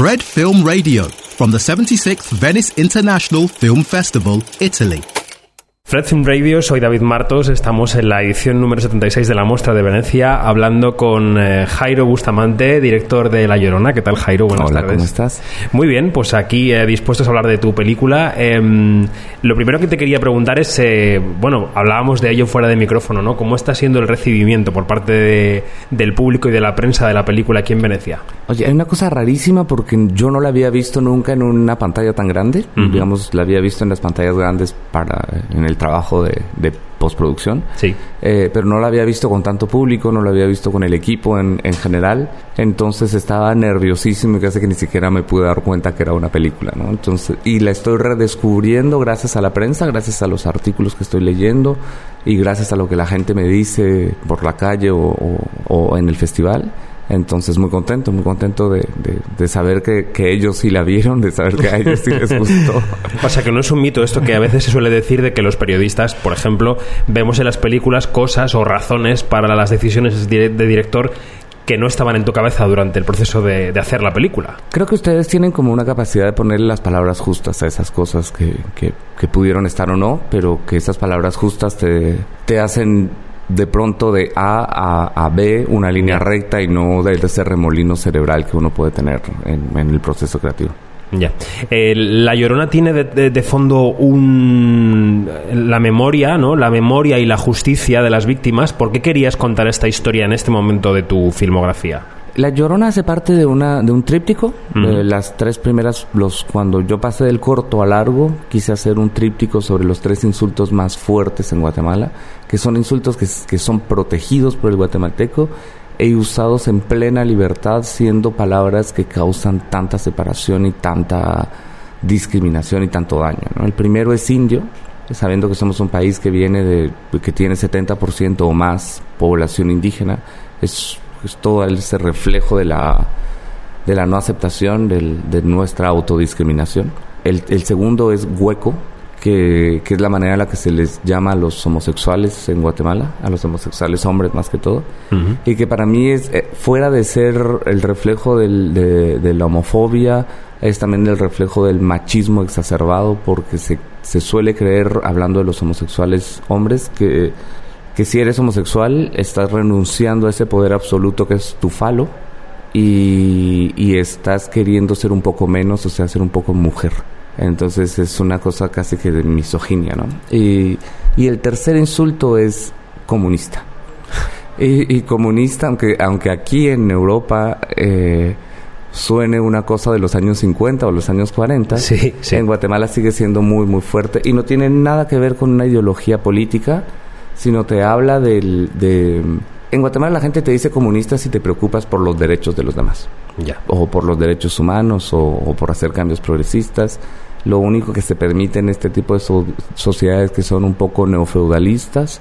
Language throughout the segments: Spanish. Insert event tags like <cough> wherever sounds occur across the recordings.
Fred Film Radio from the 76th Venice International Film Festival, Italy. Fred Film Radio, soy David Martos, estamos en la edición número 76 de la Muestra de Venecia hablando con eh, Jairo Bustamante, director de La Llorona. ¿Qué tal Jairo? Buenas Hola, ¿cómo estás? Muy bien, pues aquí eh, dispuestos a hablar de tu película. Em, lo primero que te quería preguntar es, eh, bueno, hablábamos de ello fuera de micrófono, ¿no? ¿Cómo está siendo el recibimiento por parte del público y de la prensa de la película aquí en Venecia? Oye, hay una cosa rarísima porque yo no la había visto nunca en una pantalla tan grande. Digamos, la había visto en las pantallas grandes para en el trabajo de, postproducción. Sí. Eh, pero no la había visto con tanto público, no la había visto con el equipo en, en general. Entonces estaba nerviosísimo y casi que ni siquiera me pude dar cuenta que era una película, ¿no? Entonces, y la estoy redescubriendo gracias a la prensa, gracias a los artículos que estoy leyendo y gracias a lo que la gente me dice por la calle o, o en el festival. Entonces, muy contento, muy contento de, de, saber que, que, ellos sí la vieron, de saber que a ellos sí les gustó. <laughs> Pasa que no es un mito esto que a veces se suele decir de que los periodistas, por ejemplo, vemos en las películas cosas o razones para las decisiones de director que no estaban en tu cabeza durante el proceso de, de, hacer la película. Creo que ustedes tienen como una capacidad de ponerle las palabras justas a esas cosas que, que, que pudieron estar o no, pero que esas palabras justas te, te hacen de pronto de A a, B una línea recta y no de, ese remolino cerebral que uno puede tener en, el proceso creativo. Ya. Eh, la Llorona tiene de, fondo un, la memoria, ¿no? La memoria y la justicia de las víctimas. ¿Por qué querías contar esta historia en este momento de tu filmografía? La Llorona hace parte de una de un tríptico. Eh, las tres primeras, los cuando yo pasé del corto a largo, quise hacer un tríptico sobre los tres insultos más fuertes en Guatemala, que son insultos que, que son protegidos por el guatemalteco e usados en plena libertad, siendo palabras que causan tanta separación y tanta discriminación y tanto daño. El primero es indio, sabiendo que somos un país que viene de que tiene 70% o más población indígena, es es todo ese reflejo de la, de la no aceptación de nuestra autodiscriminación. El, el segundo es hueco, que, que, es la manera en la que se les llama a los homosexuales en Guatemala, a los homosexuales hombres más que todo, y que para mí es, eh, fuera de ser el reflejo del, de, de, la homofobia, es también el reflejo del machismo exacerbado, porque se, se suele creer, hablando de los homosexuales hombres, que que si eres homosexual estás renunciando a ese poder absoluto que es tu falo y, estás queriendo ser un poco menos, o sea, ser un poco mujer. Entonces es una cosa casi que de misoginia, ¿no? Y, el tercer insulto es comunista. Y, comunista, aunque, aunque aquí en Europa eh, suene una cosa de los años 50 o los años 40, en Guatemala sigue siendo muy, muy fuerte y no tiene nada que ver con una ideología política, sino te habla del, de... En Guatemala la gente te dice comunista si te preocupas por los derechos de los demás. Ya. O por los derechos humanos o, por hacer cambios progresistas. Lo único que se permite en este tipo de sociedades que son un poco neofeudalistas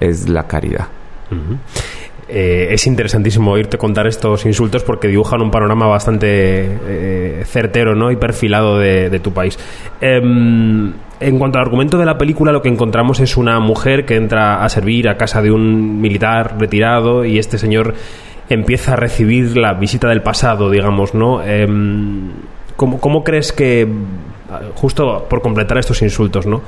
es la caridad. Eh, es interesantísimo oírte contar estos insultos porque dibujan un panorama bastante eh, certero ¿no? y perfilado de, tu país. Em, en cuanto al argumento de la película, lo que encontramos es una mujer que entra a servir a casa de un militar retirado y este señor empieza a recibir la visita del pasado, digamos, ¿no? Em, ¿cómo, ¿Cómo crees que, justo por completar estos insultos, ¿no?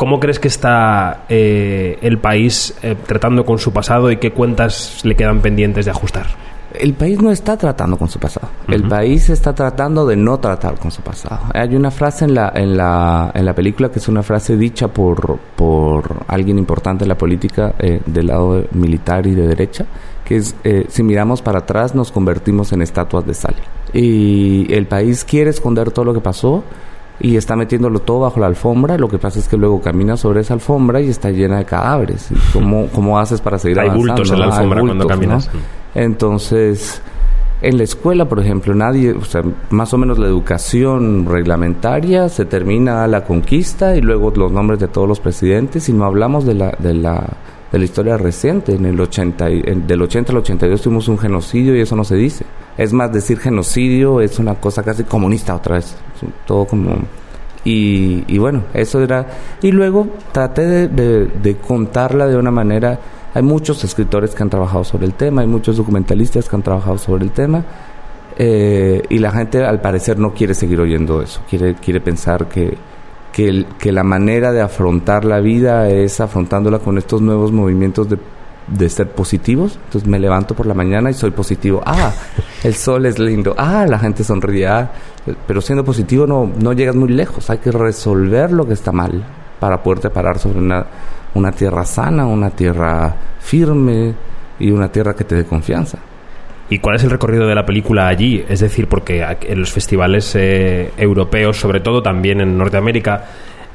¿Cómo crees que está eh, el país eh, tratando con su pasado y qué cuentas le quedan pendientes de ajustar? El país no está tratando con su pasado. El país está tratando de no tratar con su pasado. Hay una frase en la, en la, en la película que es una frase dicha por, por alguien importante en la política eh, del lado militar y de derecha, que es, si miramos para atrás nos convertimos en estatuas de sal. Y el país quiere esconder todo lo que pasó, y está metiéndolo todo bajo la alfombra. Lo que pasa es que luego camina sobre esa alfombra y está llena de cadáveres. ¿Cómo, cómo haces para seguir Hay bultos en la alfombra cuando caminas. Entonces, en la escuela, por ejemplo, nadie, o sea, más o menos la educación reglamentaria se termina a la conquista y luego los nombres de todos los presidentes y no hablamos de la, de la, de la historia reciente. En el 80, del 80 al 82 tuvimos un genocidio y eso no se dice. Es más, decir genocidio es una cosa casi comunista otra vez. Todo como... Y, y bueno, eso era... Y luego traté de, contarla de una manera... Hay muchos escritores que han trabajado sobre el tema, hay muchos documentalistas que han trabajado sobre el tema. eh, y la gente al parecer no quiere seguir oyendo eso, quiere, quiere pensar que, que la manera de afrontar la vida es afrontándola con estos nuevos movimientos de de ser positivos. Entonces me levanto por la mañana y soy positivo. Ah, el sol es lindo. Ah, la gente sonríe. Ah, pero siendo positivo no, no llegas muy lejos. Hay que resolver lo que está mal para poderte parar sobre una, una tierra sana, una tierra firme y una tierra que te dé confianza. ¿Y cuál es el recorrido de la película allí? Es decir, porque en los festivales eh, europeos, sobre todo también en Norteamérica,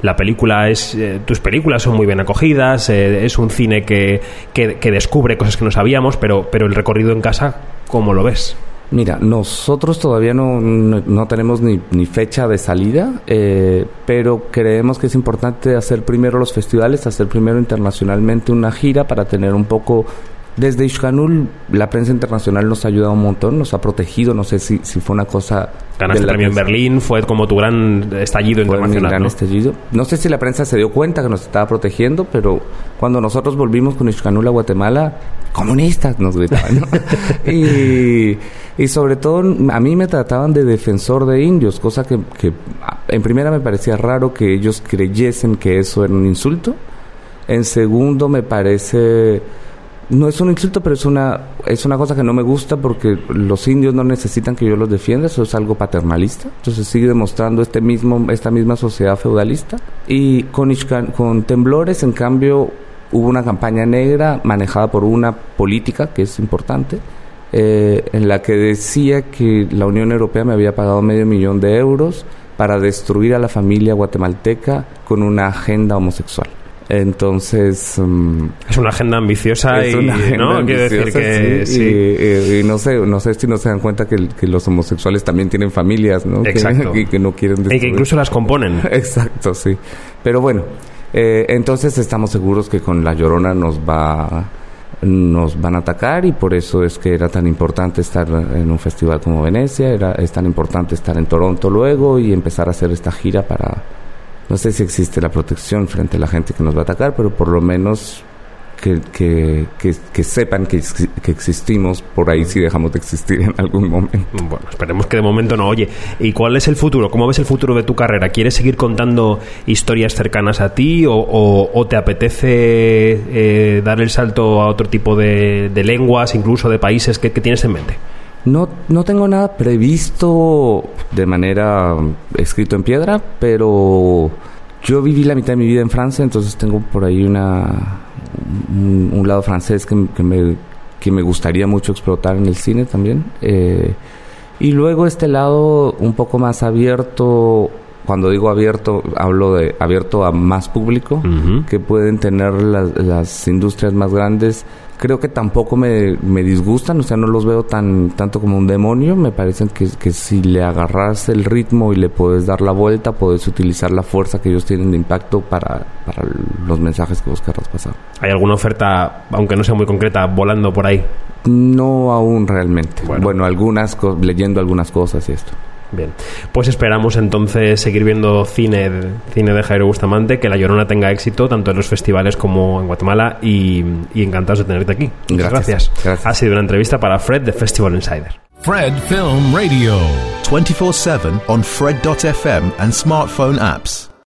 la película es eh, tus películas son muy bien acogidas eh, es un cine que, que, descubre cosas que no sabíamos pero pero el recorrido en casa cómo lo ves Mira, nosotros todavía no, no, tenemos ni, ni, fecha de salida, eh, pero creemos que es importante hacer primero los festivales, hacer primero internacionalmente una gira para tener un poco desde Ishkanul, la prensa internacional nos ha ayudado un montón, nos ha protegido. No sé si, si fue una cosa. Ganaste el premio en Berlín, fue como tu gran estallido internacional. gran estallido. No sé si la prensa se dio cuenta que nos estaba protegiendo, pero cuando nosotros volvimos con Ishkanul a Guatemala, comunistas nos gritaban. <laughs> y, y sobre todo, a mí me trataban de defensor de indios, cosa que, que en primera me parecía raro que ellos creyesen que eso era un insulto. En segundo, me parece no es un insulto, pero es una, es una cosa que no me gusta porque los indios no necesitan que yo los defienda, eso es algo paternalista. Entonces sigue demostrando este mismo, esta misma sociedad feudalista. Y con, con Temblores, en cambio, hubo una campaña negra manejada por una política que es importante, eh, en la que decía que la Unión Europea me había pagado medio millón de euros para destruir a la familia guatemalteca con una agenda homosexual. Entonces... Mm, es una agenda ambiciosa y, ¿no? decir que... Sí, Y, no sé, no sé si no se dan cuenta que, los homosexuales también tienen familias, ¿no? Exacto. <laughs> Que, que no quieren Y que incluso las componen. <laughs> Exacto, sí. Pero bueno, eh, entonces estamos seguros que con La Llorona nos va nos van a atacar y por eso es que era tan importante estar en un festival como Venecia, era, es tan importante estar en Toronto luego y empezar a hacer esta gira para no sé si existe la protección frente a la gente que nos va a atacar, pero por lo menos que, que, sepan que, que, existimos por ahí si dejamos de existir en algún momento. Bueno, esperemos que de momento no. Oye, ¿y cuál es el futuro? ¿Cómo ves el futuro de tu carrera? ¿Quieres seguir contando historias cercanas a ti o, te apetece eh, dar el salto a otro tipo de, lenguas, incluso de países? que tienes en mente? No, no tengo nada previsto de manera escrito en piedra, pero yo viví la mitad de mi vida en Francia, entonces tengo por ahí una un, lado francés que, me, que me gustaría mucho explotar en el cine también. Eh, y luego este lado un poco más abierto, cuando digo abierto, hablo de abierto a más público, que pueden tener las, las industrias más grandes creo que tampoco me, me, disgustan, o sea, no los veo tan tanto como un demonio, me parecen que, que si le agarras el ritmo y le puedes dar la vuelta, puedes utilizar la fuerza que ellos tienen de impacto para, para los mensajes que vos querrás pasar. ¿Hay alguna oferta, aunque no sea muy concreta, volando por ahí? No aún realmente. Bueno, bueno algunas, leyendo algunas cosas y esto. Bien, pues esperamos entonces seguir viendo cine, cine de Jairo Bustamante, que La Llorona tenga éxito tanto en los festivales como en Guatemala y, encantados de tenerte aquí. Muchas gracias. Ha sido una entrevista para Fred de Festival Insider. Fred Film Radio 24/7 on fred.fm and smartphone apps.